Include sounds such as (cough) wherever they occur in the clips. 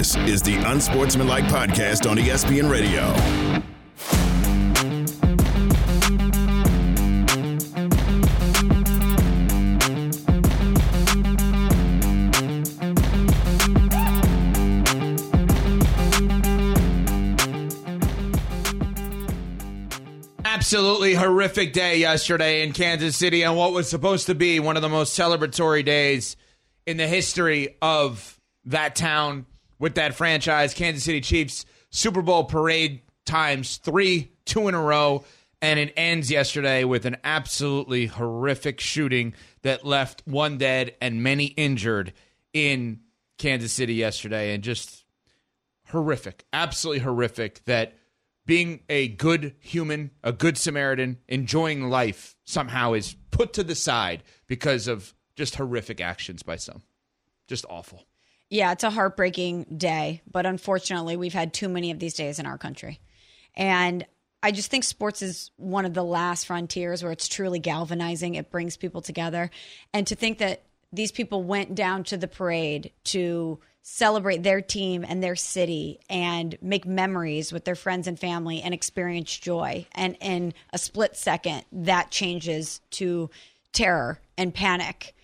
This is the Unsportsmanlike Podcast on ESPN Radio. absolutely horrific day yesterday in Kansas City on what was supposed to be one of the most celebratory days in the history of that town with that franchise. Kansas City Chiefs Super Bowl parade times three, two in a row. And it ends yesterday with an absolutely horrific shooting that left one dead and many injured in Kansas City yesterday. And just horrific, absolutely horrific that being a good human, a good Samaritan, enjoying life somehow is put to the side because of just horrific actions by some. Just awful. Yeah, it's a heartbreaking day, but unfortunately, we've had too many of these days in our country. And I just think sports is one of the last frontiers where it's truly galvanizing. It brings people together. And to think that these people went down to the parade to celebrate their team and their city and make memories with their friends and family and experience joy. And in a split second, that changes to terror and panic.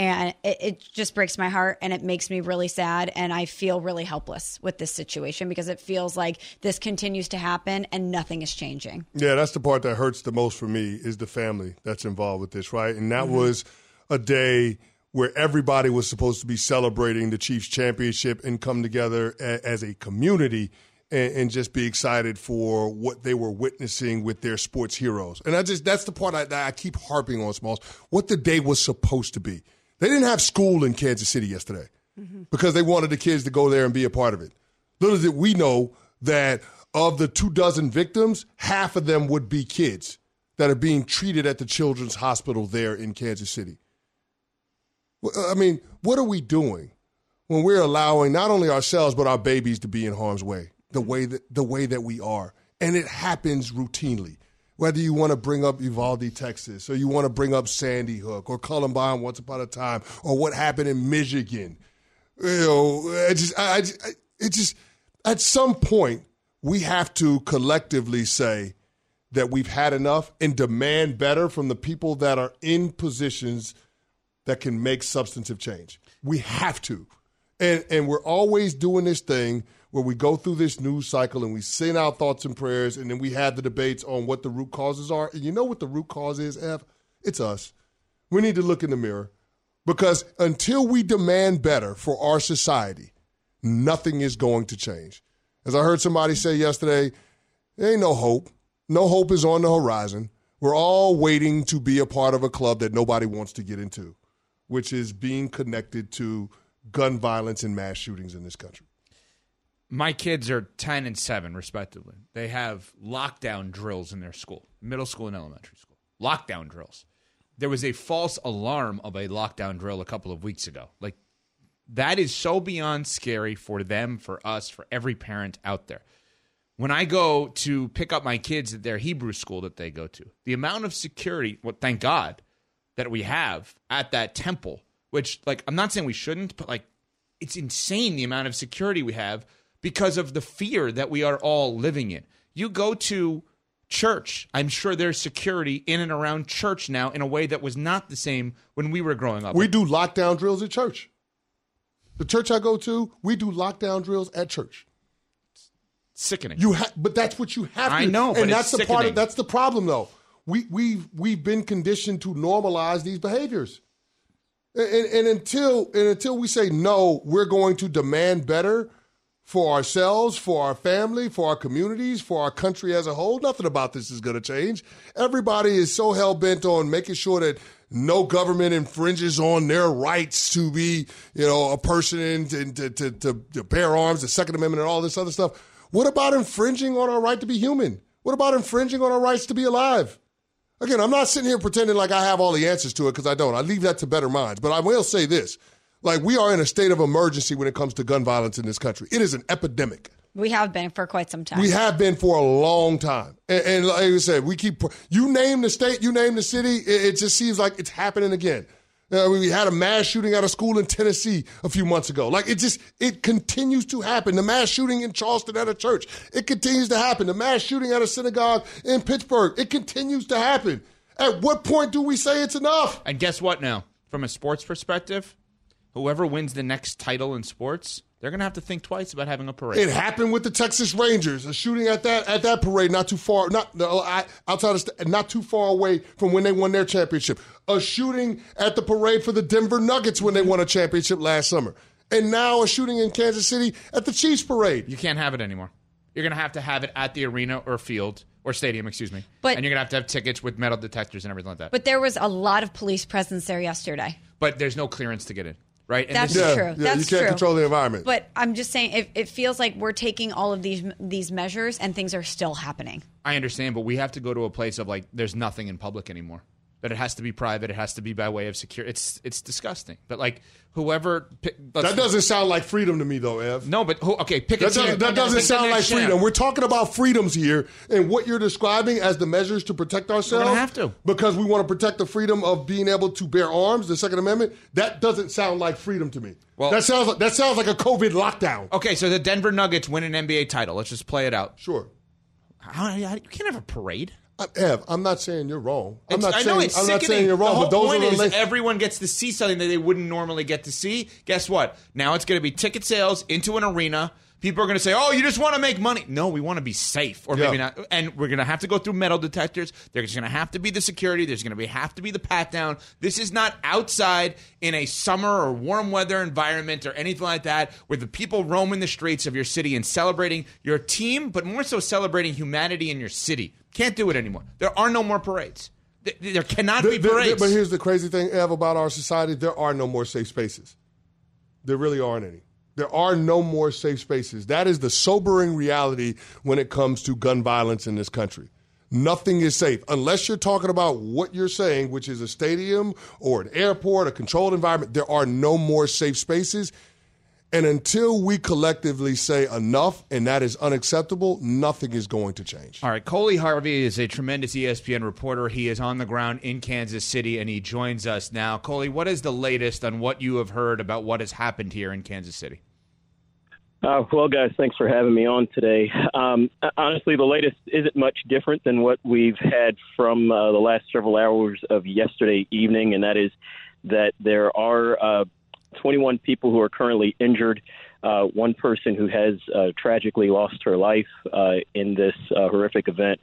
And it, it, just breaks my heart and it makes me really sad. And I feel really helpless with this situation because it feels like this continues to happen and nothing is changing. Yeah, that's the part that hurts the most for me is the family that's involved with this, right? And that mm-hmm. was a day where everybody was supposed to be celebrating the Chiefs championship and come together a, as a community and, and, just be excited for what they were witnessing with their sports heroes. And I just that's the part I, I keep harping on, Smalls. What the day was supposed to be. They didn't have school in Kansas City yesterday mm-hmm. because they wanted the kids to go there and be a part of it. Little did we know that of the two dozen victims, half of them would be kids that are being treated at the Children's Hospital there in Kansas City. I mean, what are we doing when we're allowing not only ourselves but our babies to be in harm's way the way that the way that we are, and it happens routinely. Whether you want to bring up Uvalde, Texas, or you want to bring up Sandy Hook or Columbine once upon a time, or what happened in Michigan, you know, just, I, I, it just at some point we have to collectively say that we've had enough and demand better from the people that are in positions that can make substantive change. We have to. And and we're always doing this thing where we go through this news cycle and we send out thoughts and prayers and then we have the debates on what the root causes are. And you know what the root cause is, F? It's us. We need to look in the mirror because until we demand better for our society, nothing is going to change. As I heard somebody say yesterday, there ain't no hope. No hope is on the horizon. We're all waiting to be a part of a club that nobody wants to get into which is being connected to gun violence and mass shootings in this country. My kids are 10 and 7, respectively. They have lockdown drills in their school, middle school and elementary school. Lockdown drills. There was a false alarm of a lockdown drill a couple of weeks ago. Like, that is so beyond scary for them, for us, for every parent out there. When I go to pick up my kids at their Hebrew school that they go to, the amount of security, well, thank God, that we have at that temple, which, like, I'm not saying we shouldn't, but like, it's insane the amount of security we have because of the fear that we are all living in. You go to church, I'm sure there's security in and around church now in a way that was not the same when we were growing up. We do lockdown drills at church. The church I go to, we do lockdown drills at church. Sickening. You ha- but that's what you have to. I know, and that's the sickening. part. Of, that's the problem, though we, we've, we've been conditioned to normalize these behaviors. And, and, until, and until we say, no, we're going to demand better for ourselves, for our family, for our communities, for our country as a whole, nothing about this is going to change. Everybody is so hell bent on making sure that no government infringes on their rights to be, you know, a person and to, to, to, to bear arms, the Second Amendment, and all this other stuff. What about infringing on our right to be human? What about infringing on our rights to be alive? Again, I'm not sitting here pretending like I have all the answers to it because I don't. I leave that to better minds. But I will say this like, we are in a state of emergency when it comes to gun violence in this country. It is an epidemic. We have been for quite some time. We have been for a long time. And, and like I said, we keep, you name the state, you name the city, it, it just seems like it's happening again. Uh, we had a mass shooting at a school in Tennessee a few months ago. Like it just it continues to happen. The mass shooting in Charleston at a church, it continues to happen. The mass shooting at a synagogue in Pittsburgh, it continues to happen. At what point do we say it's enough? And guess what now? From a sports perspective, whoever wins the next title in sports, they're going to have to think twice about having a parade. It happened with the Texas Rangers, a shooting at that at that parade, not too far, not outside of, not too far away from when they won their championship. A shooting at the parade for the Denver Nuggets when they won a championship last summer, and now a shooting in Kansas City at the Chiefs parade. You can't have it anymore. You're going to have to have it at the arena or field or stadium, excuse me. But- and you're going to have to have tickets with metal detectors and everything like that. But there was a lot of police presence there yesterday. but there's no clearance to get in, right? And That's this- Yeah, true. yeah, That's you can't true. control the environment. But I'm just saying, it, it feels like we're taking all of these these measures and things are still happening. I understand, but we have to go to a place of like there's nothing in public anymore. But it has to be private. It has to be by way of secure. It's it's disgusting. But like whoever that doesn't sound like freedom to me, though, Ev. no, but who, okay, pick a That team. doesn't, that doesn't sound like freedom. We're talking about freedoms here, and what you're describing as the measures to protect ourselves. gonna have to. because we want to protect the freedom of being able to bear arms, the Second Amendment. That doesn't sound like freedom to me. Well- that sounds like that sounds like a COVID lockdown. Okay, so the Denver Nuggets win an NBA title. Let's just play it out. Sure. How, you can't have a parade. Ev, I'm not saying you're wrong. I'm It's- not I saying know it's I'm not sickening. saying you're wrong, the whole but those point are the is everyone gets to see something that they wouldn't normally get to see. Guess what? Now it's going to be ticket sales into an arena. People are going to say, "Oh, you just want to make money." No, we want to be safe, or maybe not. And we're going to have to go through metal detectors. There's going to have to be the security. There's going to be have to be the pat down. This is not outside in a summer or warm weather environment or anything like that, where the people roaming the streets of your city and celebrating your team, but more so celebrating humanity in your city. Can't do it anymore. There are no more parades. There cannot be parades. but here's the crazy thing, Ev, about our society: there are no more safe spaces. There really aren't any. There are no more safe spaces. That is the sobering reality when it comes to gun violence in this country. Nothing is safe unless you're talking about what you're saying, which is a stadium or an airport, a controlled environment. There are no more safe spaces. And until we collectively say enough and that is unacceptable, nothing is going to change. All right, Coley Harvey is a tremendous ESPN reporter. He is on the ground in Kansas City, and he joins us now. Coley, what is the latest on what you have heard about what has happened here in Kansas City? Uh, well, guys, thanks for having me on today. Um, honestly, the latest isn't much different than what we've had from uh, the last several hours of yesterday evening, and that is that there are uh, 21 people who are currently injured. Uh, one person who has uh, tragically lost her life uh, in this horrific event.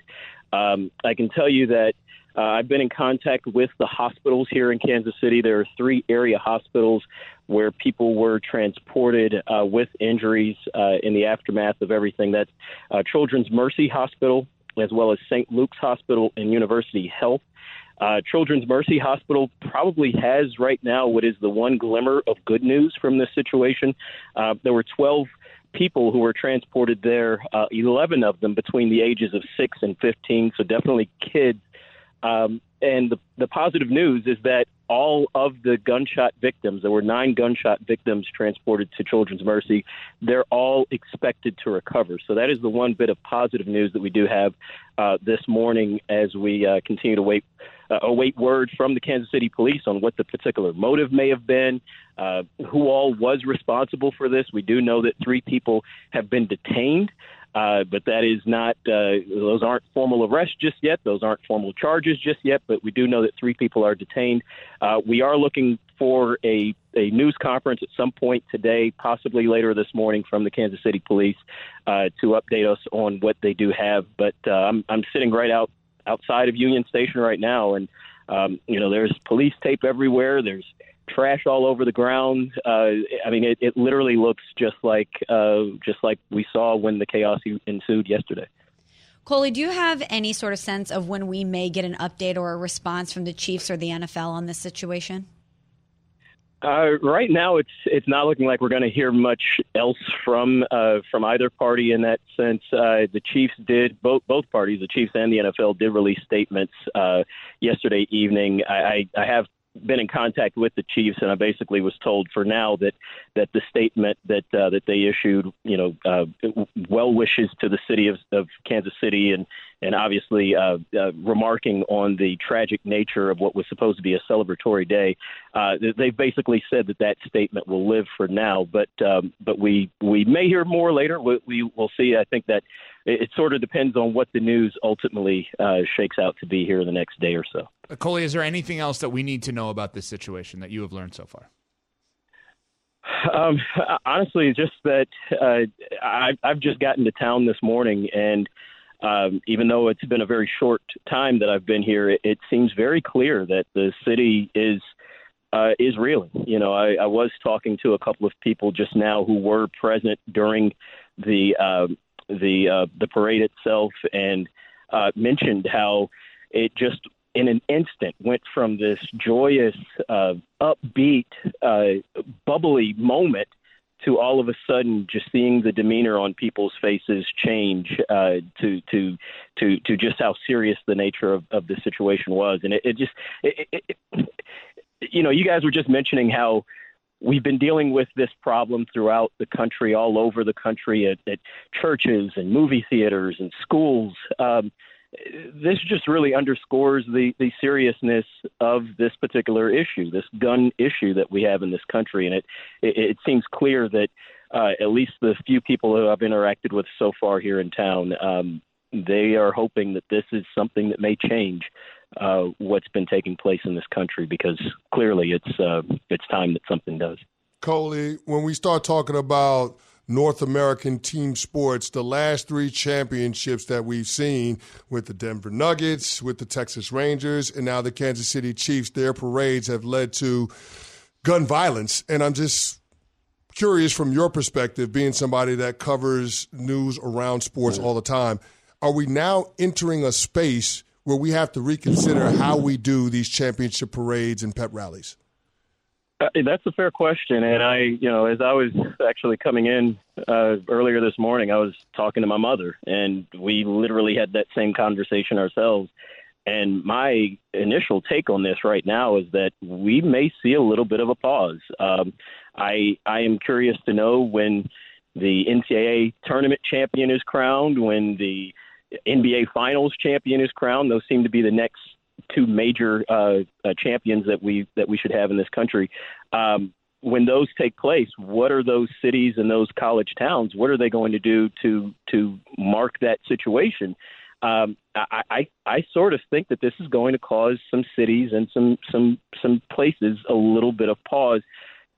Um, I can tell you that uh, I've been in contact with the hospitals here in Kansas City. There are three area hospitals where people were transported uh, with injuries uh, in the aftermath of everything. That's uh, Children's Mercy Hospital, as well as St. Luke's Hospital and University Health. Uh, Children's Mercy Hospital probably has right now what is the one glimmer of good news from this situation. Uh, there were 12 people who were transported there, uh, 11 of them between the ages of 6 and 15, so definitely kids. Um, and the, the positive news is that all of the gunshot victims, there were nine gunshot victims transported to Children's Mercy, they're all expected to recover. So that is the one bit of positive news that we do have uh, this morning as we uh, continue to wait. Uh, await word from the Kansas City Police on what the particular motive may have been, uh, who all was responsible for this. We do know that three people have been detained. Uh, but that is not; uh, those aren't formal arrests just yet. Those aren't formal charges just yet. But we do know that three people are detained. Uh, we are looking for a a news conference at some point today, possibly later this morning, from the Kansas City Police uh, to update us on what they do have. But uh, I'm I'm sitting right out outside of Union Station right now, and um, you know there's police tape everywhere. There's trash all over the ground. Uh, I mean, it, it literally looks just like uh, just like we saw when the chaos ensued yesterday. Coley, do you have any sort of sense of when we may get an update or a response from the Chiefs or the NFL on this situation? Uh, right now, it's it's not looking like we're going to hear much else from uh, from either party in that sense. Uh, the Chiefs did both both parties, the Chiefs and the NFL, did release statements uh, yesterday evening. I, I, I have been in contact with the Chiefs, and I basically was told for now that that the statement that uh, that they issued, you know, uh, well wishes to the city of, of Kansas City and and obviously uh, uh, remarking on the tragic nature of what was supposed to be a celebratory day. Uh, they've basically said that that statement will live for now, but um, but we we may hear more later. We, we will see. I think that it, it sort of depends on what the news ultimately uh, shakes out to be here in the next day or so. Coley, is there anything else that we need to know about this situation that you have learned so far? Um, honestly, just that uh, I, I've just gotten to town this morning, and um, even though it's been a very short time that I've been here, it, it seems very clear that the city is uh, is reeling. You know, I, I was talking to a couple of people just now who were present during the uh, the uh, the parade itself, and uh, mentioned how it just in an instant went from this joyous, uh, upbeat, uh, bubbly moment to all of a sudden just seeing the demeanor on people's faces change uh, to to to to just how serious the nature of, of the situation was, and it, it just it, it, you know you guys were just mentioning how we've been dealing with this problem throughout the country, all over the country, at, at churches and movie theaters and schools. Um, this just really underscores the, the seriousness of this particular issue, this gun issue that we have in this country. And it, it, it seems clear that uh, at least the few people who I've interacted with so far here in town, um, they are hoping that this is something that may change uh, what's been taking place in this country because clearly it's uh, it's time that something does. Coley, when we start talking about North American team sports, the last three championships that we've seen with the Denver Nuggets, with the Texas Rangers, and now the Kansas City Chiefs, their parades have led to gun violence. And I'm just curious from your perspective, being somebody that covers news around sports all the time, are we now entering a space where we have to reconsider how we do these championship parades and pep rallies? Uh, that's a fair question, and I, you know, as I was actually coming in uh, earlier this morning, I was talking to my mother, and we literally had that same conversation ourselves. And my initial take on this right now is that we may see a little bit of a pause. Um, I I am curious to know when the NCAA tournament champion is crowned, when the NBA Finals champion is crowned. Those seem to be the next two major uh, uh, champions that we that we should have in this country. Um, when those take place, what are those cities and those college towns? What are they going to do to to mark that situation? Um, I, I I sort of think that this is going to cause some cities and some some some places a little bit of pause.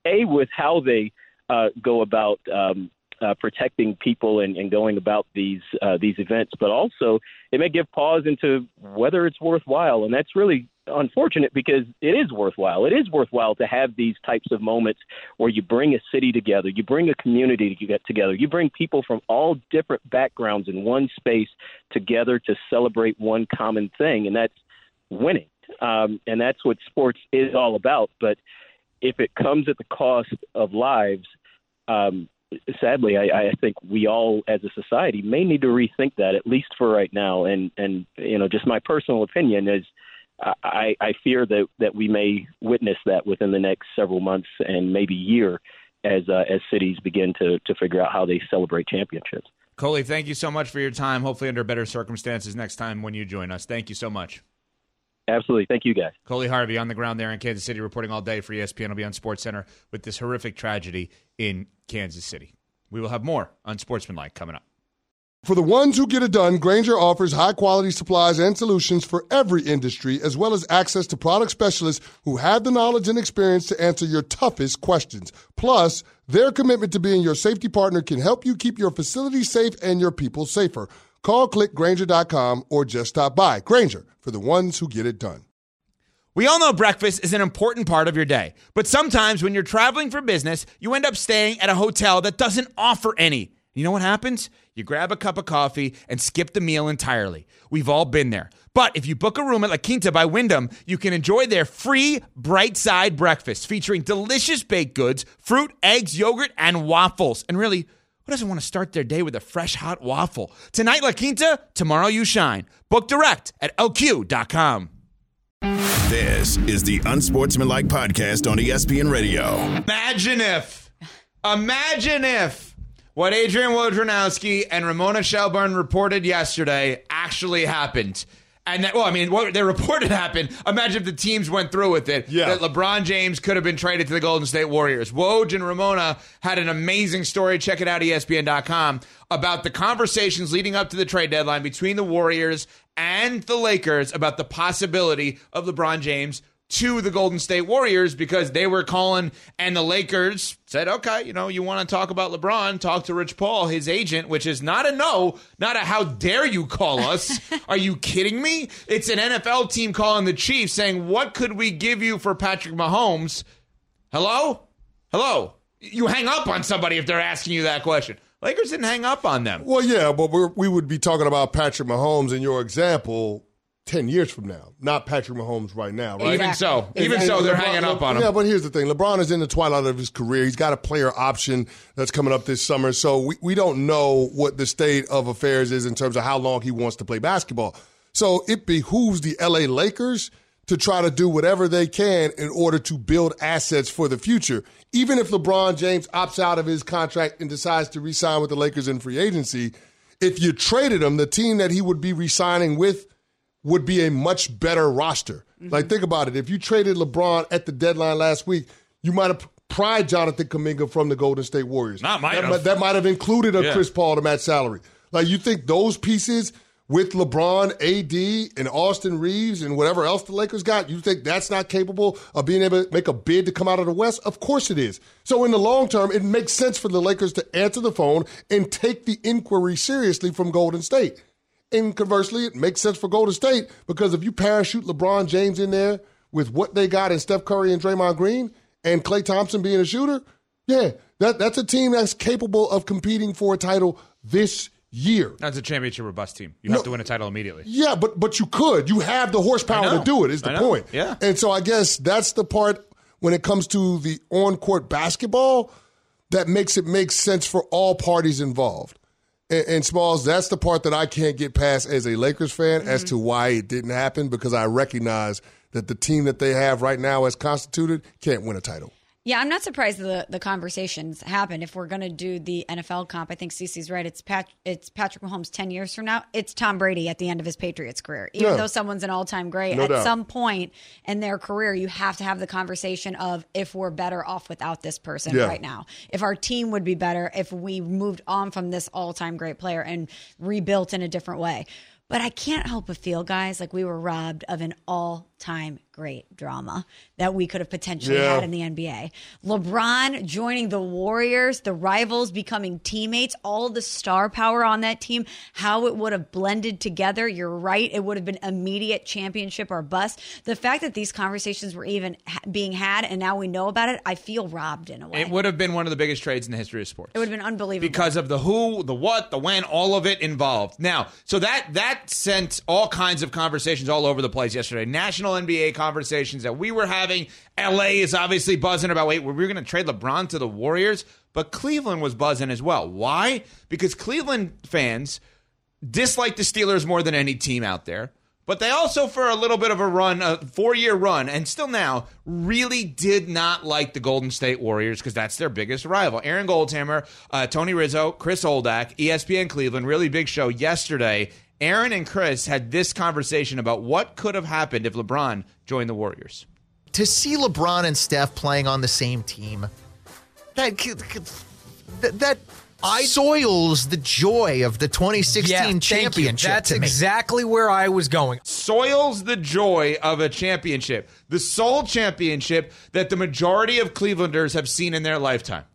A with how they uh, go about um, uh, protecting people and, and going about these uh, these events, but also it may give pause into whether it's worthwhile, and that's really unfortunate because it is worthwhile. It is worthwhile to have these types of moments where you bring a city together, you bring a community to get together, you bring people from all different backgrounds in one space together to celebrate one common thing, and that's winning. Um, and that's what sports is all about. But if it comes at the cost of lives, um, sadly, I, I think we all, as a society, may need to rethink that at least for right now. And and you know, just my personal opinion is, I, I fear that that we may witness that within the next several months and maybe year, as uh, as cities begin to to figure out how they celebrate championships. Coley, thank you so much for your time. Hopefully, under better circumstances next time when you join us. Thank you so much. Absolutely. Thank you, guys. Coley Harvey on the ground there in Kansas City, reporting all day for ESPN. will be on Sports Center with this horrific tragedy in Kansas City. We will have more on Sportsmanlike coming up. For the ones who get it done, Grainger offers high quality supplies and solutions for every industry, as well as access to product specialists who have the knowledge and experience to answer your toughest questions. Plus, their commitment to being your safety partner can help you keep your facility safe and your people safer. Call clickgrainger.com or just stop by. Grainger for the ones who get it done. We all know breakfast is an important part of your day, but sometimes when you're traveling for business, you end up staying at a hotel that doesn't offer any. You know what happens? You grab a cup of coffee and skip the meal entirely. We've all been there. But if you book a room at La Quinta by Wyndham, you can enjoy their free bright side breakfast featuring delicious baked goods, fruit, eggs, yogurt, and waffles. And really, who doesn't want to start their day with a fresh hot waffle? Tonight, La Quinta, tomorrow, you shine. Book direct at lq.com. This is the Unsportsmanlike Podcast on ESPN Radio. Imagine if, imagine if What Adrian Wojnarowski and Ramona Shelburne reported yesterday actually happened. And that, well, I mean, what they reported happened. Imagine if the teams went through with it. Yeah. That LeBron James could have been traded to the Golden State Warriors. Woj and Ramona had an amazing story. Check it out, ESPN.com, about the conversations leading up to the trade deadline between the Warriors and the Lakers about the possibility of LeBron James to the Golden State Warriors because they were calling and the Lakers said, okay, you know, you want to talk about LeBron, talk to Rich Paul, his agent, which is not a no, not a how dare you call us. (laughs) Are you kidding me? It's an NFL team calling the Chiefs saying, what could we give you for Patrick Mahomes? Hello? Hello? You hang up on somebody if they're asking you that question. Lakers didn't hang up on them. Well, yeah, but we're, we would be talking about Patrick Mahomes in your example 10 years from now, not Patrick Mahomes right now, right? Even so, even and so, they're LeBron- hanging up on him. Yeah, but here's the thing LeBron is in the twilight of his career. He's got a player option that's coming up this summer. So we, we don't know what the state of affairs is in terms of how long he wants to play basketball. So it behooves the LA Lakers to try to do whatever they can in order to build assets for the future. Even if LeBron James opts out of his contract and decides to re-sign with the Lakers in free agency, if you traded him, the team that he would be re-signing with would be a much better roster. Mm-hmm. Like, think about it. If you traded LeBron at the deadline last week, you might have pried Jonathan Kuminga from the Golden State Warriors. Not might that, might- that might have included a Yeah. Chris Paul to match salary. Like, you think those pieces with LeBron, AD, and Austin Reaves and whatever else the Lakers got, you think that's not capable of being able to make a bid to come out of the West? Of course it is. So, in the long term, it makes sense for the Lakers to answer the phone and take the inquiry seriously from Golden State. And conversely, it makes sense for Golden State because if you parachute LeBron James in there with what they got in Steph Curry and Draymond Green and Klay Thompson being a shooter, yeah, that, that's a team that's capable of competing for a title this year. That's a championship or bust team. You have to win a title immediately. Yeah, but but you could. You have the horsepower to do it. Is the point? Yeah. And so I guess that's the part when it comes to the on court basketball that makes it make sense for all parties involved. And, and Smalls, that's the part that I can't get past as a Lakers fan as to mm-hmm. why it didn't happen because I recognize that the team that they have right now as constituted can't win a title. Yeah, I'm not surprised the the conversations happen. If we're going to do the NFL comp, I think Cece's right. It's Pat, it's Patrick Mahomes ten years from now. It's Tom Brady at the end of his Patriots career. Even Yeah. though someone's an all time great, No at doubt. some point in their career, you have to have the conversation of if we're better off without this person Yeah. right now. If our team would be better if we moved on from this all time great player and rebuilt in a different way. But I can't help but feel, guys, like we were robbed of an all time great drama that we could have potentially Yeah. had in the NBA. LeBron joining the Warriors, the rivals becoming teammates, all the star power on that team, how it would have blended together. You're right. It would have been immediate championship or bust. The fact that these conversations were even ha- being had and now we know about it, I feel robbed in a way. It would have been one of the biggest trades in the history of sports. It would have been unbelievable. because of the who, the what, the when, all of it involved. Now, so that that sent all kinds of conversations all over the place yesterday. National NBA conversations that we were having. LA is obviously buzzing about wait, were we going to trade LeBron to the Warriors? But Cleveland was buzzing as well. Why? Because Cleveland fans dislike the Steelers more than any team out there. But they also, for a little bit of a run, a four year run, and still now, really did not like the Golden State Warriors because that's their biggest rival. Aaron Goldhammer, uh, Tony Rizzo, Chris Oldak, ESPN Cleveland, really big show yesterday. Aaron and Chris had this conversation about what could have happened if LeBron joined the Warriors. to see LeBron and Steph playing on the same team, that c- c- that, that soils the joy of the 2016 Yeah, championship. That's to me. exactly where I was going. soils the joy of a championship, the sole championship that the majority of Clevelanders have seen in their lifetime.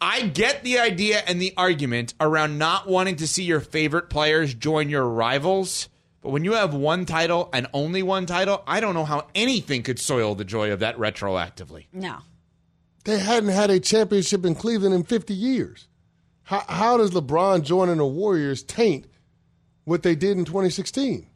I get the idea and the argument around not wanting to see your favorite players join your rivals. But when you have one title and only one title, I don't know how anything could soil the joy of that retroactively. no. They hadn't had a championship in Cleveland in 50 years. How, how does LeBron joining the Warriors taint what they did in 2016?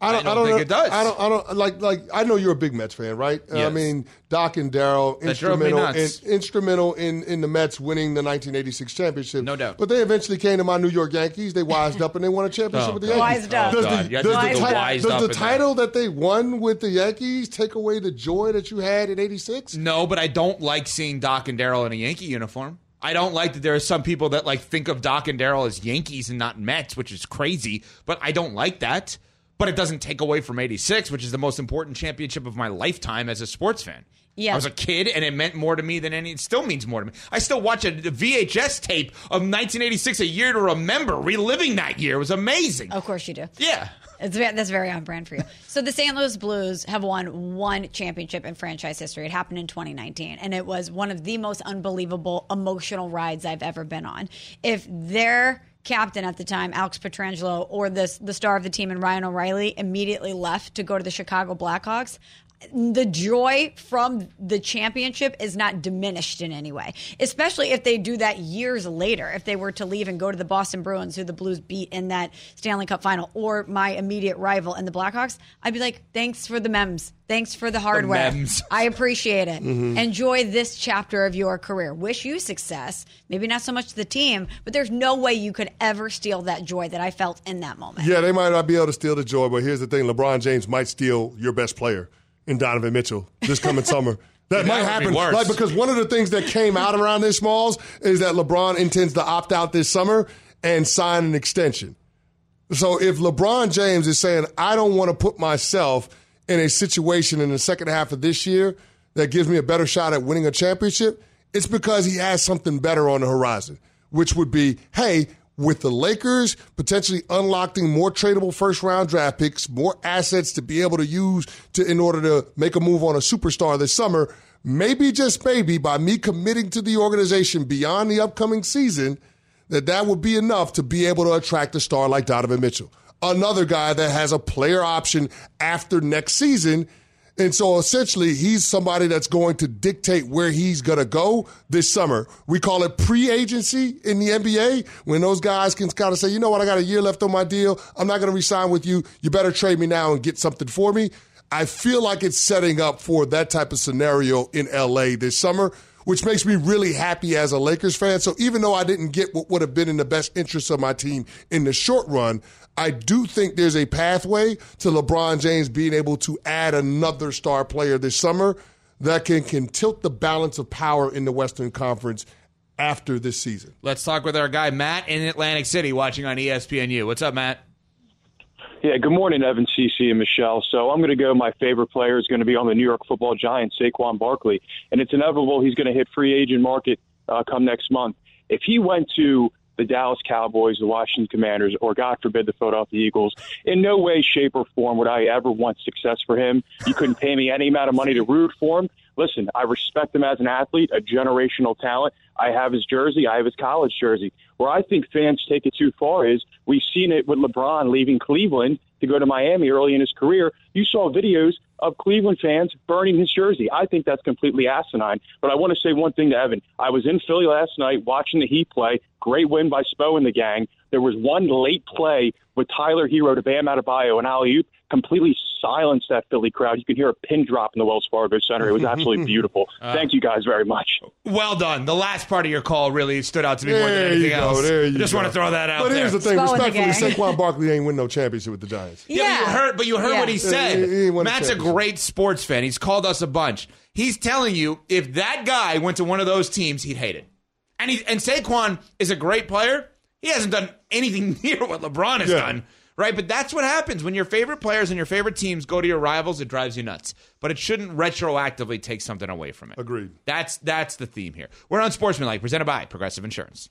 I don't think know- it does. I don't. I don't like. Like I know you're a big Mets fan, right? Uh, I mean, Doc and Darryl That drove me instrumental in, instrumental in in the Mets winning the 1986 championship. No doubt. But they eventually came to my New York Yankees. They wised up and they won a championship (laughs) Oh, with the God. Yankees. Wised up. Does Oh, the, God. You does the, do the wised does the in there. title that they won with the Yankees take away the joy that you had in '86? No, but I don't like seeing Doc and Darryl in a Yankee uniform. I don't like that there are some people that like think of Doc and Darryl as Yankees and not Mets, which is crazy. But I don't like that. But it doesn't take away from '86, which is the most important championship of my lifetime as a sports fan. Yeah. I was a kid, and it meant more to me than any. It still means more to me. I still watch a VHS tape of 1986, a year to remember, reliving that year. It was amazing. Of course you do. Yeah. It's, that's very on brand for you. So the St. Louis Blues have won one championship in franchise history. It happened in 2019, and it was one of the most unbelievable emotional rides I've ever been on. If their captain at the time, Alex Pietrangelo, or the the star of the team, and Ryan O'Reilly, immediately left to go to the Chicago Blackhawks, the joy from the championship is not diminished in any way, especially if they do that years later. If they were to leave and go to the Boston Bruins, who the Blues beat in that Stanley Cup final, or my immediate rival in the Blackhawks, I'd be like, thanks for the memes. Thanks for the hardware. memes. (laughs) I appreciate it. Mm-hmm. Enjoy this chapter of your career. Wish you success. Maybe not so much to the team, but there's no way you could ever steal that joy that I felt in that moment. Yeah, they might not be able to steal the joy, but here's the thing: LeBron James might steal your best player in Donovan Mitchell this coming (laughs) summer. That might be happen, worse. like because one of the things that came out around this Smalls is that LeBron intends to opt out this summer and sign an extension. So if LeBron James is saying, I don't want to put myself in a situation in the second half of this year that gives me a better shot at winning a championship, it's because he has something better on the horizon, which would be, hey, with the Lakers potentially unlocking more tradable first round draft picks, more assets to be able to use to in order to make a move on a superstar this summer, maybe just maybe by me committing to the organization beyond the upcoming season, that that would be enough to be able to attract a star like Donovan Mitchell. Another guy that has a player option after next season. And so essentially, he's somebody that's going to dictate where he's going to go this summer. We call it pre agency in the NBA when those guys can kind of say, you know what, I got a year left on my deal. I'm not going to resign with you. You better trade me now and get something for me. I feel like it's setting up for that type of scenario in LA this summer which makes me really happy as a Lakers fan. So even though I didn't get what would have been in the best interest of my team in the short run, I do think there's a pathway to LeBron James being able to add another star player this summer that can, can tilt the balance of power in the Western Conference after this season. Let's talk with our guy Matt in Atlantic City, watching on ESPNU. What's up, Matt? Yeah, good morning, Evan, CC, and Michelle. So I'm going to go. My favorite player is going to be on the New York Football Giants, Saquon Barkley, and it's inevitable he's going to hit free agent market uh, come next month. If he went to the Dallas Cowboys, the Washington Commanders, or God forbid the Philadelphia Eagles, in no way, shape, or form would I ever want success for him. You couldn't pay me any amount of money to root for him. Listen, I respect him as an athlete, a generational talent. I have his jersey. I have his college jersey. Where I think fans take it too far is we've seen it with LeBron leaving Cleveland to go to Miami early in his career. You saw videos of Cleveland fans burning his jersey. I think that's completely asinine. But I want to say one thing to Evan. I was in Philly last night watching the Heat play. Great win by Spo and the gang. There was one late play with Tyler Herro to Bam Adebayo and alley oop completely silenced that Philly crowd. You could hear a pin drop in the Wells Fargo Center. It was absolutely (laughs) beautiful. Uh, Thank you guys very much. Well done. The last part of your call really stood out to me more than anything you go. else. There you I just go. want to throw that out But there. here's the thing: Spo and the respectfully. Saquon Barkley ain't win no championship with the Giants. Yeah, but you heard, but you heard Yeah. what he said. He- he ain't a Matt's a great sports fan. He's called us a bunch. He's telling you if that guy went to one of those teams, he'd hate it. And he and Saquon is a great player. He hasn't done anything (laughs) near what LeBron has Yeah. done, right? But that's what happens when your favorite players and your favorite teams go to your rivals. It drives you nuts. But it shouldn't retroactively take something away from it. Agreed. That's that's the theme here. We're on Sportsmanlike, presented by Progressive Insurance.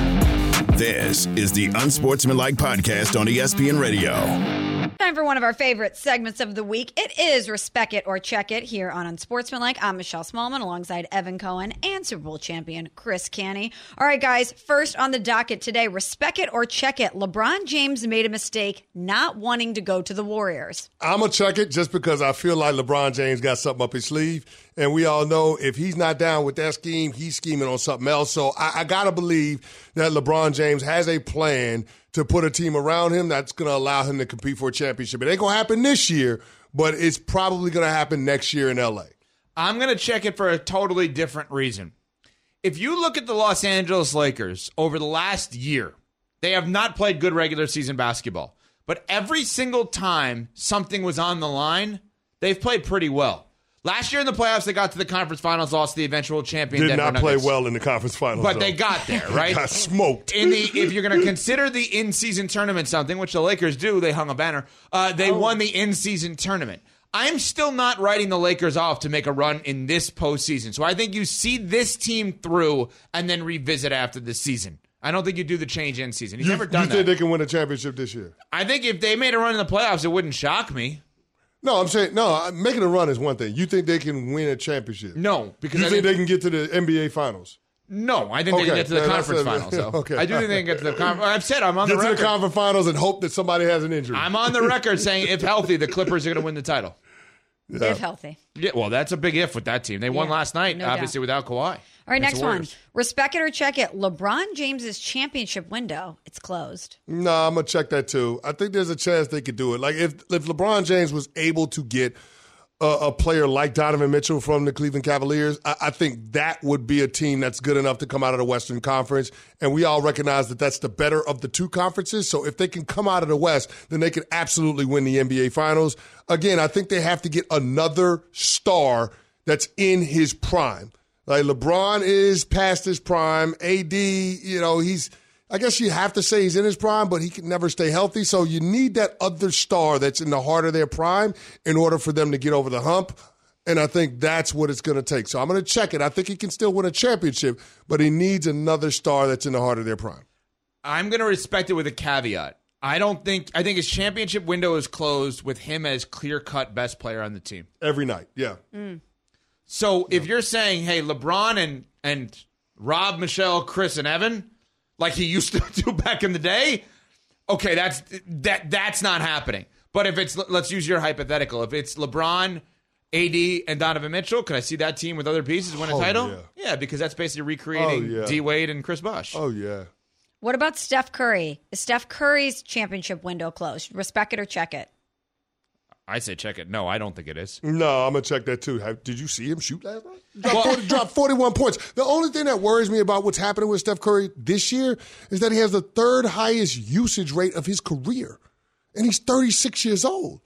This is the Unsportsmanlike Podcast on ESPN Radio. Time for one of our favorite segments of the week. It is Respect It or Check It here on Unsportsmanlike. I'm Michelle Smallmon alongside Evan Cohen and Super Bowl champion Chris Canty. All right, guys, first on the docket today Respect It or Check It. LeBron James made a mistake not wanting to go to the Warriors. I'm going to check it just because I feel like LeBron James got something up his sleeve. And we all know if he's not down with that scheme, he's scheming on something else. So I, I got to believe that LeBron James has a plan to put a team around him that's going to allow him to compete for a championship. It ain't going to happen this year, but it's probably going to happen next year in LA. I'm going to check it for a totally different reason. If you look at the Los Angeles Lakers over the last year, they have not played good regular season basketball. But every single time something was on the line, they've played pretty well. Last year in the playoffs, they got to the conference finals, lost to the eventual champion. Did Denver not play Nuggets. well in the conference finals. But though. they got there, (laughs) right? got smoked. In the if you're going to consider the in-season tournament something, which the Lakers do, they hung a banner. Uh, they won the in-season tournament. I'm still not writing the Lakers off to make a run in this postseason. So I think you see this team through and then revisit after the season. I don't think you do the change in season. He's you, never done you that. think they can win a championship this year? I think if they made a run in the playoffs, it wouldn't shock me. No, I'm saying no. Making a run is one thing. You think they can win a championship? No, because You I think think- they can get to the NBA finals? No, I think they can get to the then conference finals. Though. (laughs) okay. I do think they can get to the conference. I've said I'm on Get the to the conference finals and hope that somebody has an injury. I'm on the record saying if healthy, the Clippers are going to win the title. If healthy. Yeah, well, that's a big if with that team. They won last night, no obviously without Kawhi. All right, next one. Respect it or check it. LeBron James's championship window, it's closed. No, I'm gonna check that too. I think there's a chance they could do it. Like if if LeBron James was able to get a, a player like Donovan Mitchell from the Cleveland Cavaliers, I, I think that would be a team that's good enough to come out of the Western Conference. And we all recognize that that's the better of the two conferences. So if they can come out of the West, then they can absolutely win the NBA Finals. Again, I think they have to get another star that's in his prime. Like LeBron is past his prime. AD, you know, he's I guess you have to say he's in his prime, but he can never stay healthy. So you need that other star that's in the heart of their prime in order for them to get over the hump. And I think that's what it's going to take. So I'm going to check it. I think he can still win a championship, but he needs another star that's in the heart of their prime. I'm going to respect it with a caveat. I don't think I think his championship window is closed with him as clear cut best player on the team. Every night. Yeah. Mm. So if you're saying, hey, LeBron and and Rob, Michelle, Chris, and Evan, like he used to (laughs) do back in the day, okay, that's that that's not happening. But if it's let's use your hypothetical, if it's LeBron, AD, and Donovan Mitchell, could I see that team with other pieces win a Oh, title? yeah. because that's basically oh, recreating Oh, yeah. D Wade and Chris Bosh. Oh, yeah. What about Steph Curry? Is Steph Curry's championship window closed? Respect it or check it. I say check it. No, I don't think it is. No, I'm gonna check that too. Have- Did you see him shoot last night? Dropped, 40, dropped 41 points. The only thing that worries me about what's happening with Steph Curry this year is that he has the third highest usage rate of his career, and he's 36 years old.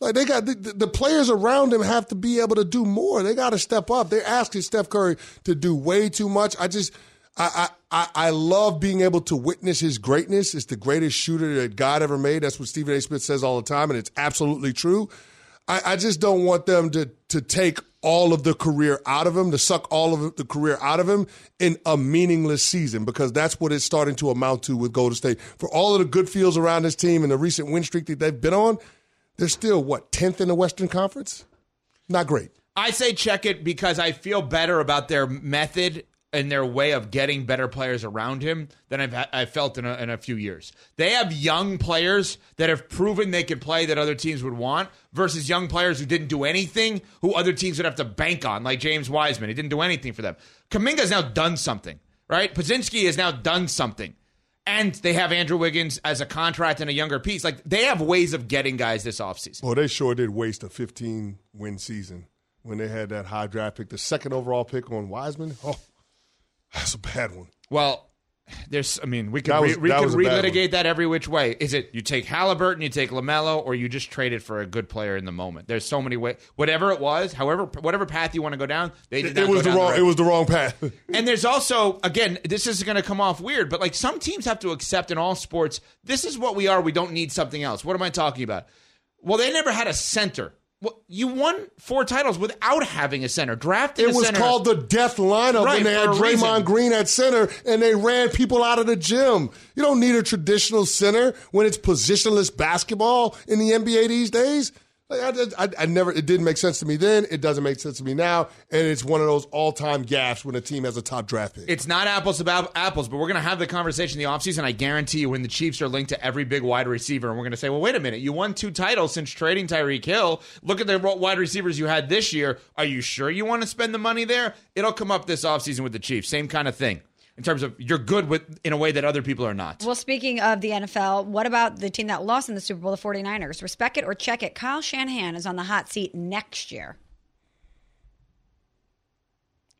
Like they got the, the the players around him have to be able to do more. They got to step up. They're asking Steph Curry to do way too much. I just. I, I, I love being able to witness his greatness. It's the greatest shooter that God ever made. That's what Stephen A. Smith says all the time, and it's absolutely true. I, I just don't want them to to take all of the career out of him, to suck all of the career out of him in a meaningless season, because that's what it's starting to amount to with Golden State. For all of the good feels around this team and the recent win streak that they've been on, they're still what tenth in the Western Conference. Not great. I say check it because I feel better about their method and their way of getting better players around him than I've I've felt in a, in a few years. They have young players that have proven they can play that other teams would want versus young players who didn't do anything who other teams would have to bank on, like James Wiseman. He didn't do anything for them. Kuminga's now done something, right? Podziemski has now done something. And they have Andrew Wiggins as a contract and a younger piece. Like they have ways of getting guys this offseason. Well, they sure did waste a 15 win season when they had that high draft pick, the second overall pick on Wiseman. Oh, that's a bad one. Well, there's, I mean, we could That re- we was relitigate that every which way. Is it you take Halliburton, you take LaMelo, or you just trade it for a good player in the moment? There's so many ways. Whatever it was, however, whatever path you want to go down, they did It not was the wrong. right It was the wrong path. (laughs) And there's also, again, this is going to come off weird, but like some teams have to accept in all sports, this is what we are. We don't need something else. What am I talking about? Well, they never had a center. Well, you won four titles without having a center. Drafting It was center, called the death lineup, Right, and they had Draymond. Green at center, and they ran people out of the gym. You don't need a traditional center when it's positionless basketball in the NBA these days. Like, I, I, I never. It didn't make sense to me then. It doesn't make sense to me now, and it's one of those all-time gaffes when a team has a top draft pick. It's not apples to apples, but we're going to have the conversation in the offseason. I guarantee you, when the Chiefs are linked to every big wide receiver, and we're going to say, well, wait a minute, you won two titles since trading Tyreek Hill. Look at the wide receivers you had this year. Are you sure you want to spend the money there? It'll come up this offseason with the Chiefs. Same kind of thing in terms of you're good with in a way that other people are not. Well, speaking of the NFL, what about the team that lost in the Super Bowl, the 49ers? Respect it or check it. Kyle Shanahan is on the hot seat next year.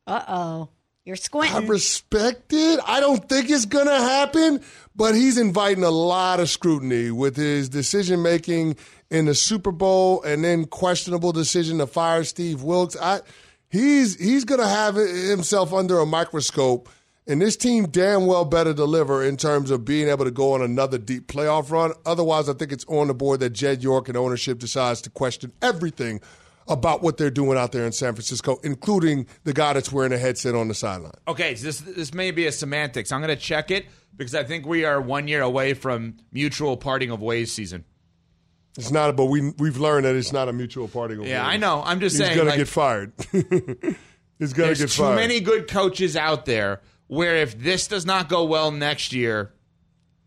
Uh oh. You're squinting. I squinting. respect it. I don't think it's going to happen, but he's inviting a lot of scrutiny with his decision making in the Super Bowl and then questionable decision to fire Steve Wilks. I, he's he's going to have himself under a microscope, and this team damn well better deliver in terms of being able to go on another deep playoff run. Otherwise, I think it's on the board that Jed York and ownership decides to question everything about what they're doing out there in San Francisco, including the guy that's wearing a headset on the sideline. Okay, so this this may be a semantics. I'm going to check it because I think we are one year away from mutual parting of ways season. It's not, but we we've learned that it's not a mutual parting. of Yeah, ways. Yeah, I know. I'm just saying. He's saying, gonna get fired. (laughs) He's gonna There's get too fired. many good coaches out there where if this does not go well next year,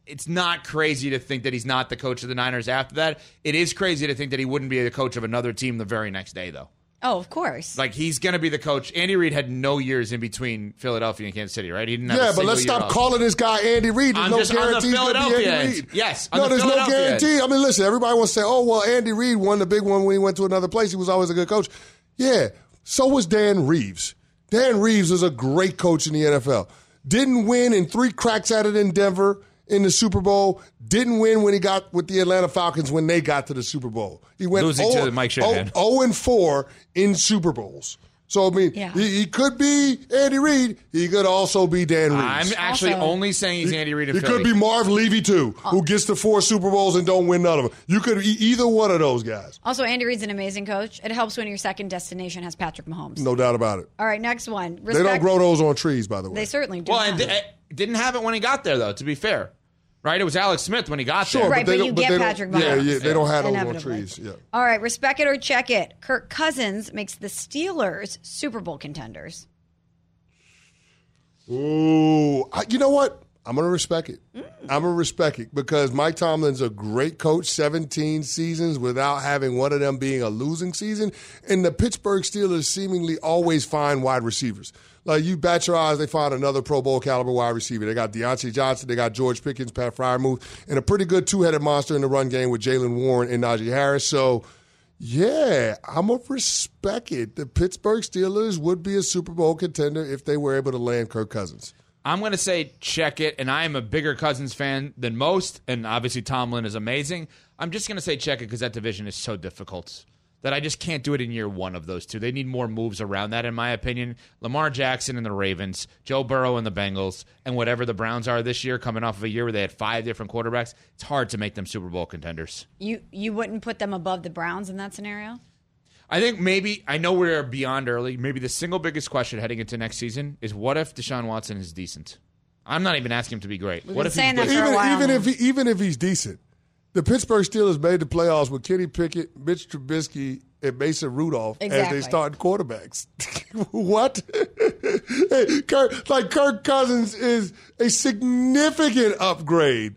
it's not crazy to think that he's not the coach of the Niners after that. It is crazy to think that he wouldn't be the coach of another team the very next day, though. oh, of course. Like he's going to be the coach. Andy Reid had no years in between Philadelphia and Kansas City, right? He didn't have a yeah, but let's year stop off. calling this guy Andy Reid. There's I'm no just on guarantee he's gonna be Andy end. Reid. Yes, on no, the there's no Philadelphia end. guarantee. I mean, listen, everybody wants to say, "Oh, well, Andy Reid won the big one when he went to another place. He was always a good coach." Yeah, so was Dan Reeves. Dan Reeves was a great coach in the NFL. Didn't win in three cracks at it in Denver in the Super Bowl. Didn't win when he got with the Atlanta Falcons when they got to the Super Bowl. He went Losing to oh Mike Shanahan. 0 and 4 in Super Bowls. So I mean, Yeah. he, he could be Andy Reid. He could also be Dan Reeves. I'm actually Also- only saying he's Andy Reid in He Philly. could be Marv Levy too, oh. who gets to four Super Bowls and don't win none of them. You could be either one of those guys, Also, Andy Reid's an amazing coach. It helps when your second destination has Patrick Mahomes. no doubt about it. All right, next one. They don't grow those on trees, by the way. They certainly do. well, not. and th- eh, didn't have it when he got there, though. To be fair, right? It was Alex Smith when he got sure, there. Right, but, but you but get they don't- Patrick Yeah, Mahomes. yeah, they don't have those on Inevitably. trees. Yeah. All right, respect it or check it. Kirk Cousins makes the Steelers Super Bowl contenders. Ooh, I, you know what? I'm going to respect it. Mm. I'm going to respect it because Mike Tomlin's a great coach, 17 seasons without having one of them being a losing season. And the Pittsburgh Steelers seemingly always find wide receivers. Like you bat your eyes, they find another Pro Bowl caliber wide receiver. They got Diontae Johnson, they got George Pickens, Pat Freiermuth, and a pretty good two headed monster in the run game with Jaylen Warren and Najee Harris. So, yeah, I'm to respect it. The Pittsburgh Steelers would be a Super Bowl contender if they were able to land Kirk Cousins. I'm going to say check it, and I am a bigger Cousins fan than most, and obviously Tomlin is amazing. I'm just going to say check it because that division is so difficult that I just can't do it in year one of those two. They need more moves around that, in my opinion. Lamar Jackson and the Ravens, Joe Burrow and the Bengals, and whatever the Browns are this year, coming off of a year where they had five different quarterbacks. It's hard to make them Super Bowl contenders. You you wouldn't put them above the Browns in that scenario? I think maybe I know we're beyond early. Maybe the single biggest question heading into next season is what if Deshaun Watson is decent? I'm not even asking him to be great. We've what been if saying he's that for a even while even if he, even if he's decent, the Pittsburgh Steelers made the playoffs with Kenny Pickett, Mitch Trubisky, and Mason Rudolph as they starting quarterbacks. (laughs) what? Hey, Kirk, like Kirk Cousins is a significant upgrade.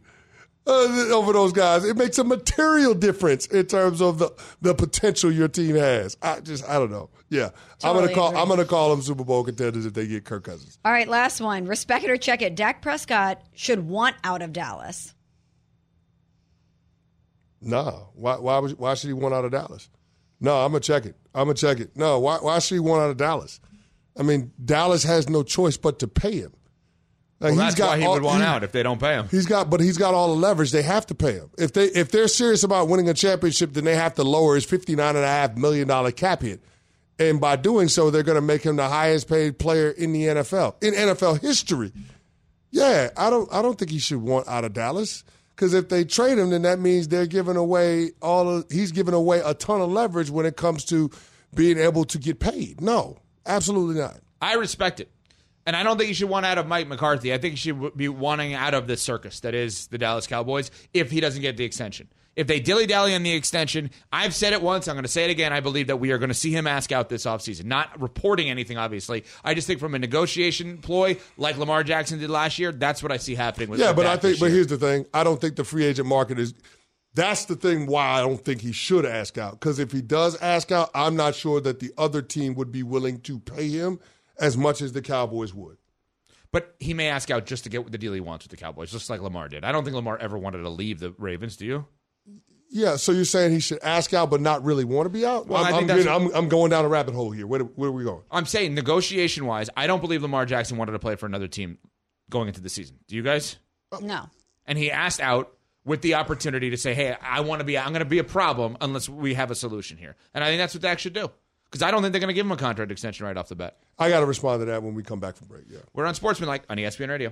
Uh, over those guys, it makes a material difference in terms of the, the potential your team has. I just, I don't know. Yeah, I'm gonna call. agree. I'm gonna call them Super Bowl contenders if they get Kirk Cousins. All right, last one. Respect it or check it. Dak Prescott should want out of Dallas. No. Why why was, why should he want out of Dallas? No, I'm gonna check it. I'm gonna check it. No, why why should he want out of Dallas? I mean, Dallas has no choice but to pay him. Like, Well, he's that's got why he all- would want he- out if they don't pay him. He's got, but he's got all the leverage. They have to pay him. If they if they're serious about winning a championship, then they have to lower his fifty nine and a half million dollar cap hit, and by doing so, they're going to make him the highest paid player in the NFL in NFL history. Yeah, I don't I don't think he should want out of Dallas because if they trade him, then that means they're giving away all. Of, he's giving away a ton of leverage when it comes to being able to get paid. No, absolutely not. I respect it. And I don't think you should want out of Mike McCarthy. I think you should be wanting out of the circus that is the Dallas Cowboys if he doesn't get the extension. If they dilly dally on the extension, I've said it once, I'm going to say it again. I believe that we are going to see him ask out this offseason. Not reporting anything, obviously. I just think from a negotiation ploy, like Lamar Jackson did last year, that's what I see happening with Yeah, but I think, but year. here's the thing: I don't think the free agent market is. That's the thing why I don't think he should ask out. Because if he does ask out, I'm not sure that the other team would be willing to pay him as much as the Cowboys would. But he may ask out just to get the deal he wants with the Cowboys, just like Lamar did. I don't think Lamar ever wanted to leave the Ravens. Do you? Yeah, so you're saying he should ask out but not really want to be out? Well, I I'm, think I'm, that's- getting- I'm, I'm going down a rabbit hole here. Where, where are we going? I'm saying negotiation wise, I don't believe Lamar Jackson wanted to play for another team going into the season. Do you guys? Oh. No. And he asked out with the opportunity to say, "Hey, I want to be. I'm going to be a problem unless we have a solution here." And I think that's what Dak should do because I don't think they're going to give him a contract extension right off the bat. I got to respond to that when we come back from break. Yeah. We're Unsportsmanlike on ESPN Radio.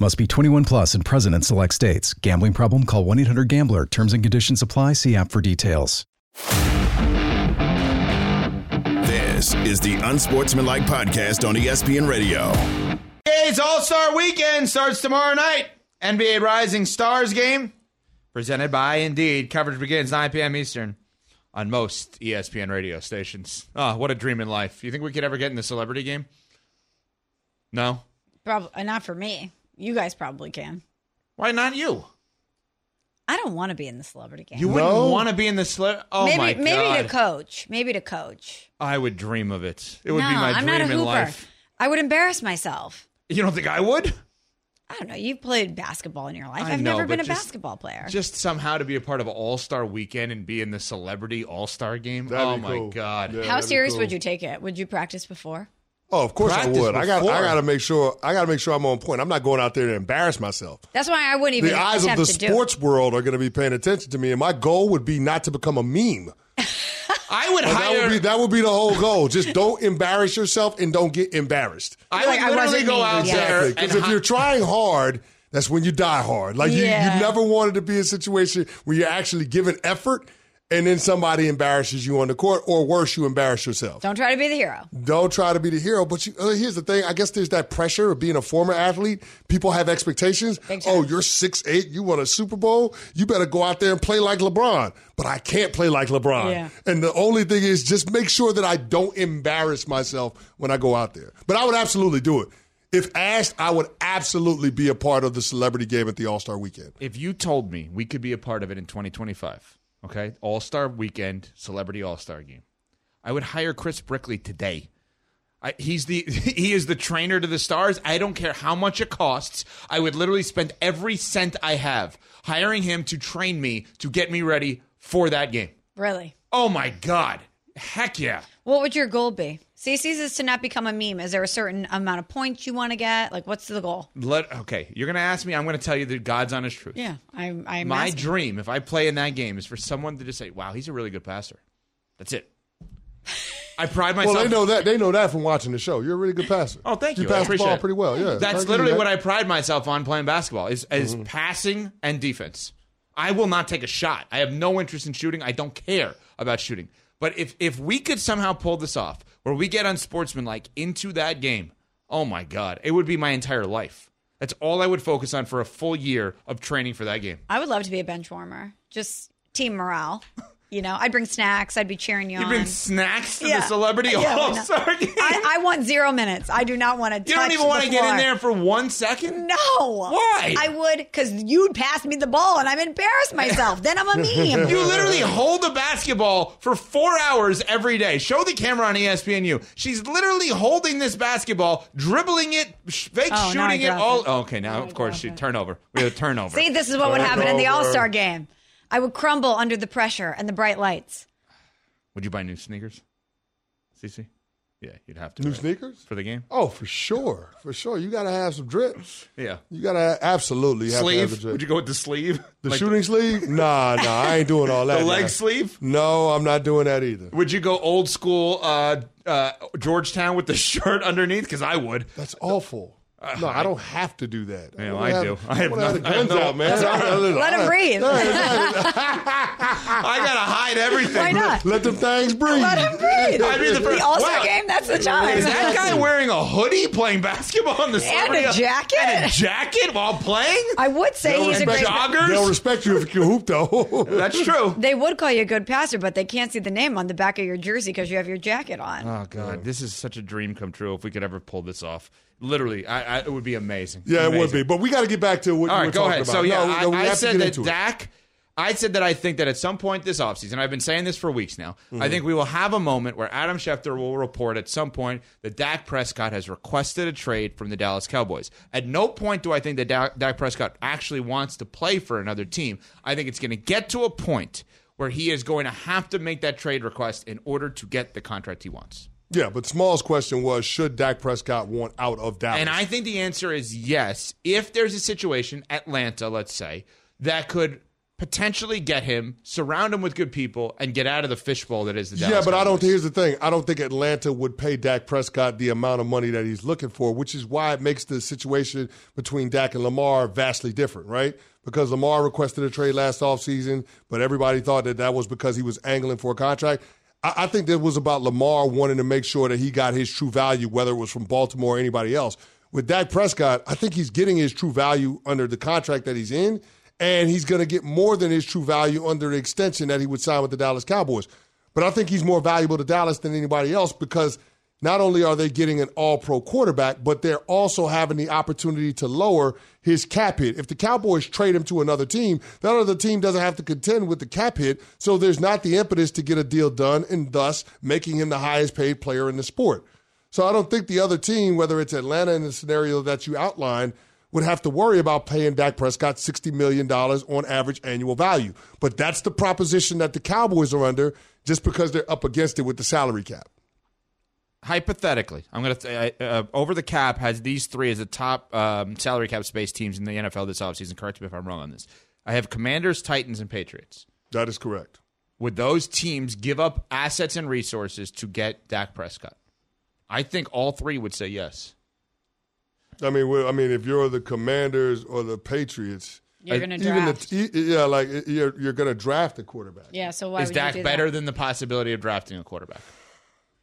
Must be 21 plus and present in select states. Gambling problem? Call 1 800 Gambler. Terms and conditions apply. See app for details. This is the Unsportsmanlike Podcast on ESPN Radio. It's All Star Weekend starts tomorrow night. NBA Rising Stars game presented by Indeed. Coverage begins 9 p.m. Eastern on most ESPN radio stations. Oh, what a dream in life. You think we could ever get in the celebrity game? No. Probably not for me. You guys probably can. Why not you? I don't want to be in the celebrity game. You wouldn't want to be in the celebrity. Oh maybe my god. maybe to coach. Maybe to coach. I would dream of it. It would no, be my dream. I'm dream not a in hooper. life. I would embarrass myself. You don't think I would? I don't know. You've played basketball in your life. I I've know, never been but a just- basketball player. Just somehow to be a part of an All Star Weekend and be in the celebrity All Star game. That'd oh be my cool. god! Yeah, How that'd be serious cool. would you take it? Would you practice before? Oh, of course I would. I got I got to make sure. I got to make sure I'm on point. I'm not going out there to embarrass myself. That's why I wouldn't even the eyes of the sports world are going to be paying attention to me, and my goal would be not to become a meme. (laughs) I would Like, that hire. would be that would be the whole goal. Just (laughs) don't embarrass yourself and don't get embarrassed. I Like, would I literally wasn't go me. out Yeah. there Exactly. Because if hi- you're trying hard, that's when you die hard. Like you, you never wanted to be in a situation where you're actually giving effort and then somebody embarrasses you on the court, or worse, you embarrass yourself. do. Don't try to be the hero. Don't try to be the hero. But you, uh, here's the thing. I guess there's that pressure of being a former athlete. People have expectations. Oh, you're six eight. You won a Super Bowl. You better go out there and play like LeBron. But I can't play like LeBron. Yeah. And the only thing is just make sure that I don't embarrass myself when I go out there. But I would absolutely do it. If asked, I would absolutely be a part of the celebrity game at the All Star Weekend. if you told me we could be a part of it in 2025, okay, All Star Weekend, Celebrity All Star Game, I would hire Chris Brickley today. I, he's the (laughs) he is the trainer to the stars. I don't care how much it costs. I would literally spend every cent I have hiring him to train me to get me ready for that game. Really. Oh my god! Heck yeah! What would your goal be? CC's is to not become a meme. Is there a certain amount of points you want to get? Like, what's the goal? Let okay. You're gonna ask me. I'm gonna tell you the God's honest truth. Yeah, I, I'm My asking. dream, if I play in that game, is for someone to just say, "Wow, he's a really good passer." That's it. I pride myself. Well, they know that. They know that from watching the show. You're a really good passer. Oh, thank you. You pass the ball it. pretty well. Yeah, That's I'll give you literally that. what I pride myself on playing basketball is, is Mm-hmm. passing and defense. I will not take a shot. I have no interest in shooting. I don't care about shooting. But if if we could somehow pull this off, where we get unsportsmanlike into that game, oh my god, it would be my entire life. That's all I would focus on for a full year of training for that game. I would love to be a bench warmer. Just team morale. (laughs) You know, I'd bring snacks. I'd be cheering you, You on. bring snacks to Yeah. the celebrity Yeah, all star game. I, I want zero minutes. I do not want to. you don't even want to get in there for one second. No. Why? I would, because you'd pass me the ball and I'm embarrassed myself. then I'm a (laughs) meme. You literally hold the basketball for four hours every day. Show the camera on ESPNU. She's literally holding this basketball, dribbling it, fake Oh, shooting it. All it. okay, now of course she turnover. We have a turnover. See, this is what would happen in the All Star game. I would crumble under the pressure and the bright lights. Would you buy new sneakers? CC? Yeah, you'd have to. New right? sneakers. for the game. Oh, for sure, for sure. You got to have some drips. Yeah. You got to absolutely have to have the Sleeve? drip. Would you go with the sleeve? the Like shooting sleeve? Nah, nah. I ain't doing all (laughs) that. the leg nah. sleeve? No, I'm not doing that either. Would you go old school uh, uh, Georgetown with the (laughs) shirt underneath? Because I would. That's awful. Uh, no, I don't have to do that. Yeah, wanna I have- do. I have wanna nothing- the guns no- out, man. (laughs) Let him breathe. (laughs) I gotta hide everything. Why not? Let them things breathe. Let him breathe. I'd be the first- All Star Wow. game, that's the time. Is that guy wearing a hoodie playing basketball in the And a jacket? And a jacket while playing? I would say he's a great. joggers? They'll respect you if you can hoop, though. (laughs) That's true. They would call you a good passer, but they can't see the name on the back of your jersey because you have your jacket on. Oh god, this is such a dream come true. If we could ever pull this off, literally, I, I, it would be amazing. yeah, it would be. But we got to get back to what All you right, were go talking ahead. about. So yeah, No, no, I, I said that. Dak. I said that I think that at some point this offseason, I've been saying this for weeks now. Mm-hmm. I think we will have a moment where Adam Schefter will report at some point that Dak Prescott has requested a trade from the Dallas Cowboys. At no point do I think that Dak, Dak Prescott actually wants to play for another team. I think it's going to get to a point where he is going to have to make that trade request in order to get the contract he wants. Yeah, but Small's question was should Dak Prescott want out of Dallas? And I think the answer is yes. If there's a situation, Atlanta, let's say, that could potentially get him, surround him with good people, and get out of the fishbowl that is the Dallas yeah, but I don't. Here's the thing: I don't think Atlanta would pay Dak Prescott the amount of money that he's looking for, which is why it makes the situation between Dak and Lamar vastly different, right? Because Lamar requested a trade last offseason, but everybody thought that that was because he was angling for a contract. I, think that was about Lamar wanting to make sure that he got his true value, whether it was from Baltimore or anybody else. With Dak Prescott, I think he's getting his true value under the contract that he's in, and he's going to get more than his true value under the extension that he would sign with the Dallas Cowboys. But I think he's more valuable to Dallas than anybody else because not only are they getting an all pro quarterback, but they're also having the opportunity to lower his cap hit. If the Cowboys trade him to another team, that other team doesn't have to contend with the cap hit. So there's not the impetus to get a deal done and thus making him the highest paid player in the sport. So I don't think the other team, whether it's Atlanta in the scenario that you outlined, would have to worry about paying Dak Prescott $60 million on average annual value. But that's the proposition that the Cowboys are under just because they're up against it with the salary cap. Hypothetically, I'm going to uh, over the cap has these three as the top um, salary cap space teams in the NFL this offseason. Correct me if I'm wrong on this. I have Commanders, Titans, and Patriots. That is correct. Would those teams give up assets and resources to get Dak Prescott? I think all three would say yes. I mean, well, I mean, if you're the Commanders or the Patriots, You're going to draft. the yeah, like you're you're going to draft a quarterback. yeah, so why Is would Dak you do better that? than the possibility of drafting a quarterback?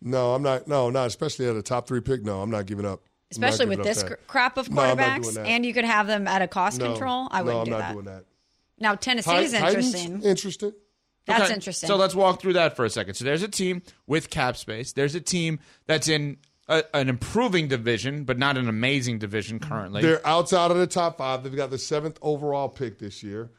No, I'm not. No, not especially at a top three pick. No, I'm not giving up. Especially with this that. cr- crop of No, I'm not quarterbacks, doing that. and you could have them at a cost No, control. I wouldn't I'm do not that. doing that. Now Tennessee's Tit- Titans? interesting. Interesting. That's Okay, interesting. So let's walk through that for a second. So there's a team with cap space. There's a team that's in a, an improving division, but not an amazing division currently. They're outside of the top five. They've got the seventh overall pick this year.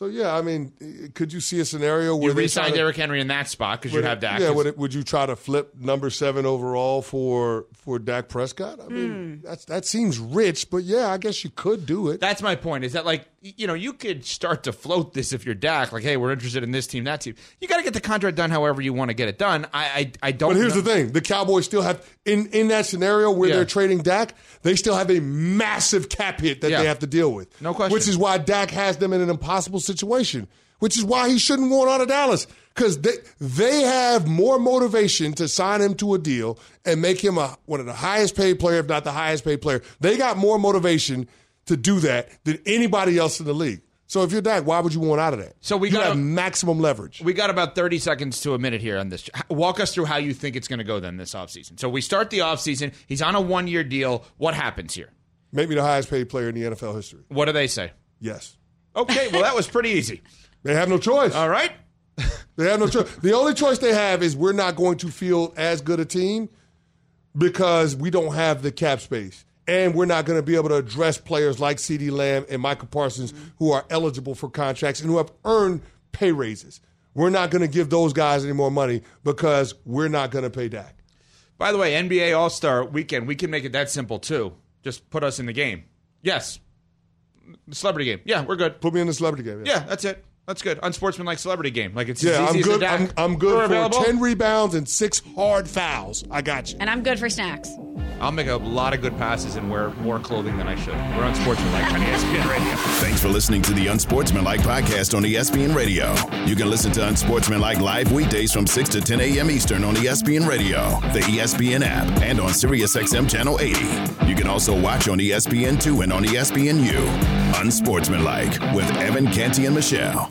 So yeah, I mean, could you see a scenario where you they re-signed to- Derrick Henry in that spot because you have it- Dak. Yeah, would, it, would you try to flip number seven overall for for Dak Prescott? I mean, hmm. that's that seems rich, but yeah, I guess you could do it. That's my point. Is that like y- you know you could start to float this if you're Dak, like hey, we're interested in this team, that team. You got to get the contract done however you want to get it done. I I, I don't. But here's know- the thing: the Cowboys still have in in that scenario where Yeah. they're trading Dak, they still have a massive cap hit that Yeah. they have to deal with. No question. Which is why Dak has them in an impossible situation. Which is why he shouldn't want out of Dallas. because they they have more motivation to sign him to a deal and make him a one of the highest paid player, if not the highest paid player. They got more motivation to do that than anybody else in the league. So if you're Dak, why would you want out of that? So we you got have a- maximum leverage. We got about 30 seconds to a minute here on this. Walk us through how you think it's going to go then this offseason. So we start the offseason. He's on a one year deal. What happens here? Make me the highest paid player in the NFL history. What do they say? Yes. Okay, well, that was pretty easy. (laughs) They have no choice. All right. (laughs) They have no choice. The only choice they have is we're not going to field as good a team because we don't have the cap space. And we're not going to be able to address players like CeeDee Lamb and Michael Parsons mm-hmm. who are eligible for contracts and who have earned pay raises. We're not going to give those guys any more money because we're not going to pay Dak. By the way, NBA All Star weekend, we can make it that simple too. Just put us in the game. Yes. the Celebrity game. Yeah, we're good. Put me in the celebrity game. Yeah, that's it. That's good. Unsportsmanlike celebrity game. Like it's Yeah, easy I'm as good. I'm, I'm We're good for available. 10 rebounds and six hard fouls. I got you. And I'm good for snacks. I'll make a lot of good passes and wear more clothing than I should. We're Unsportsmanlike on ESPN Radio. Thanks for listening to the Unsportsmanlike podcast on ESPN Radio. You can listen to Unsportsmanlike live weekdays from 6 to 10 a.m. Eastern on ESPN Radio, the ESPN app, and on SiriusXM Channel 80. You can also watch on E ESPN2 and on ESPNU. Unsportsmanlike with Evan Canty and Michelle.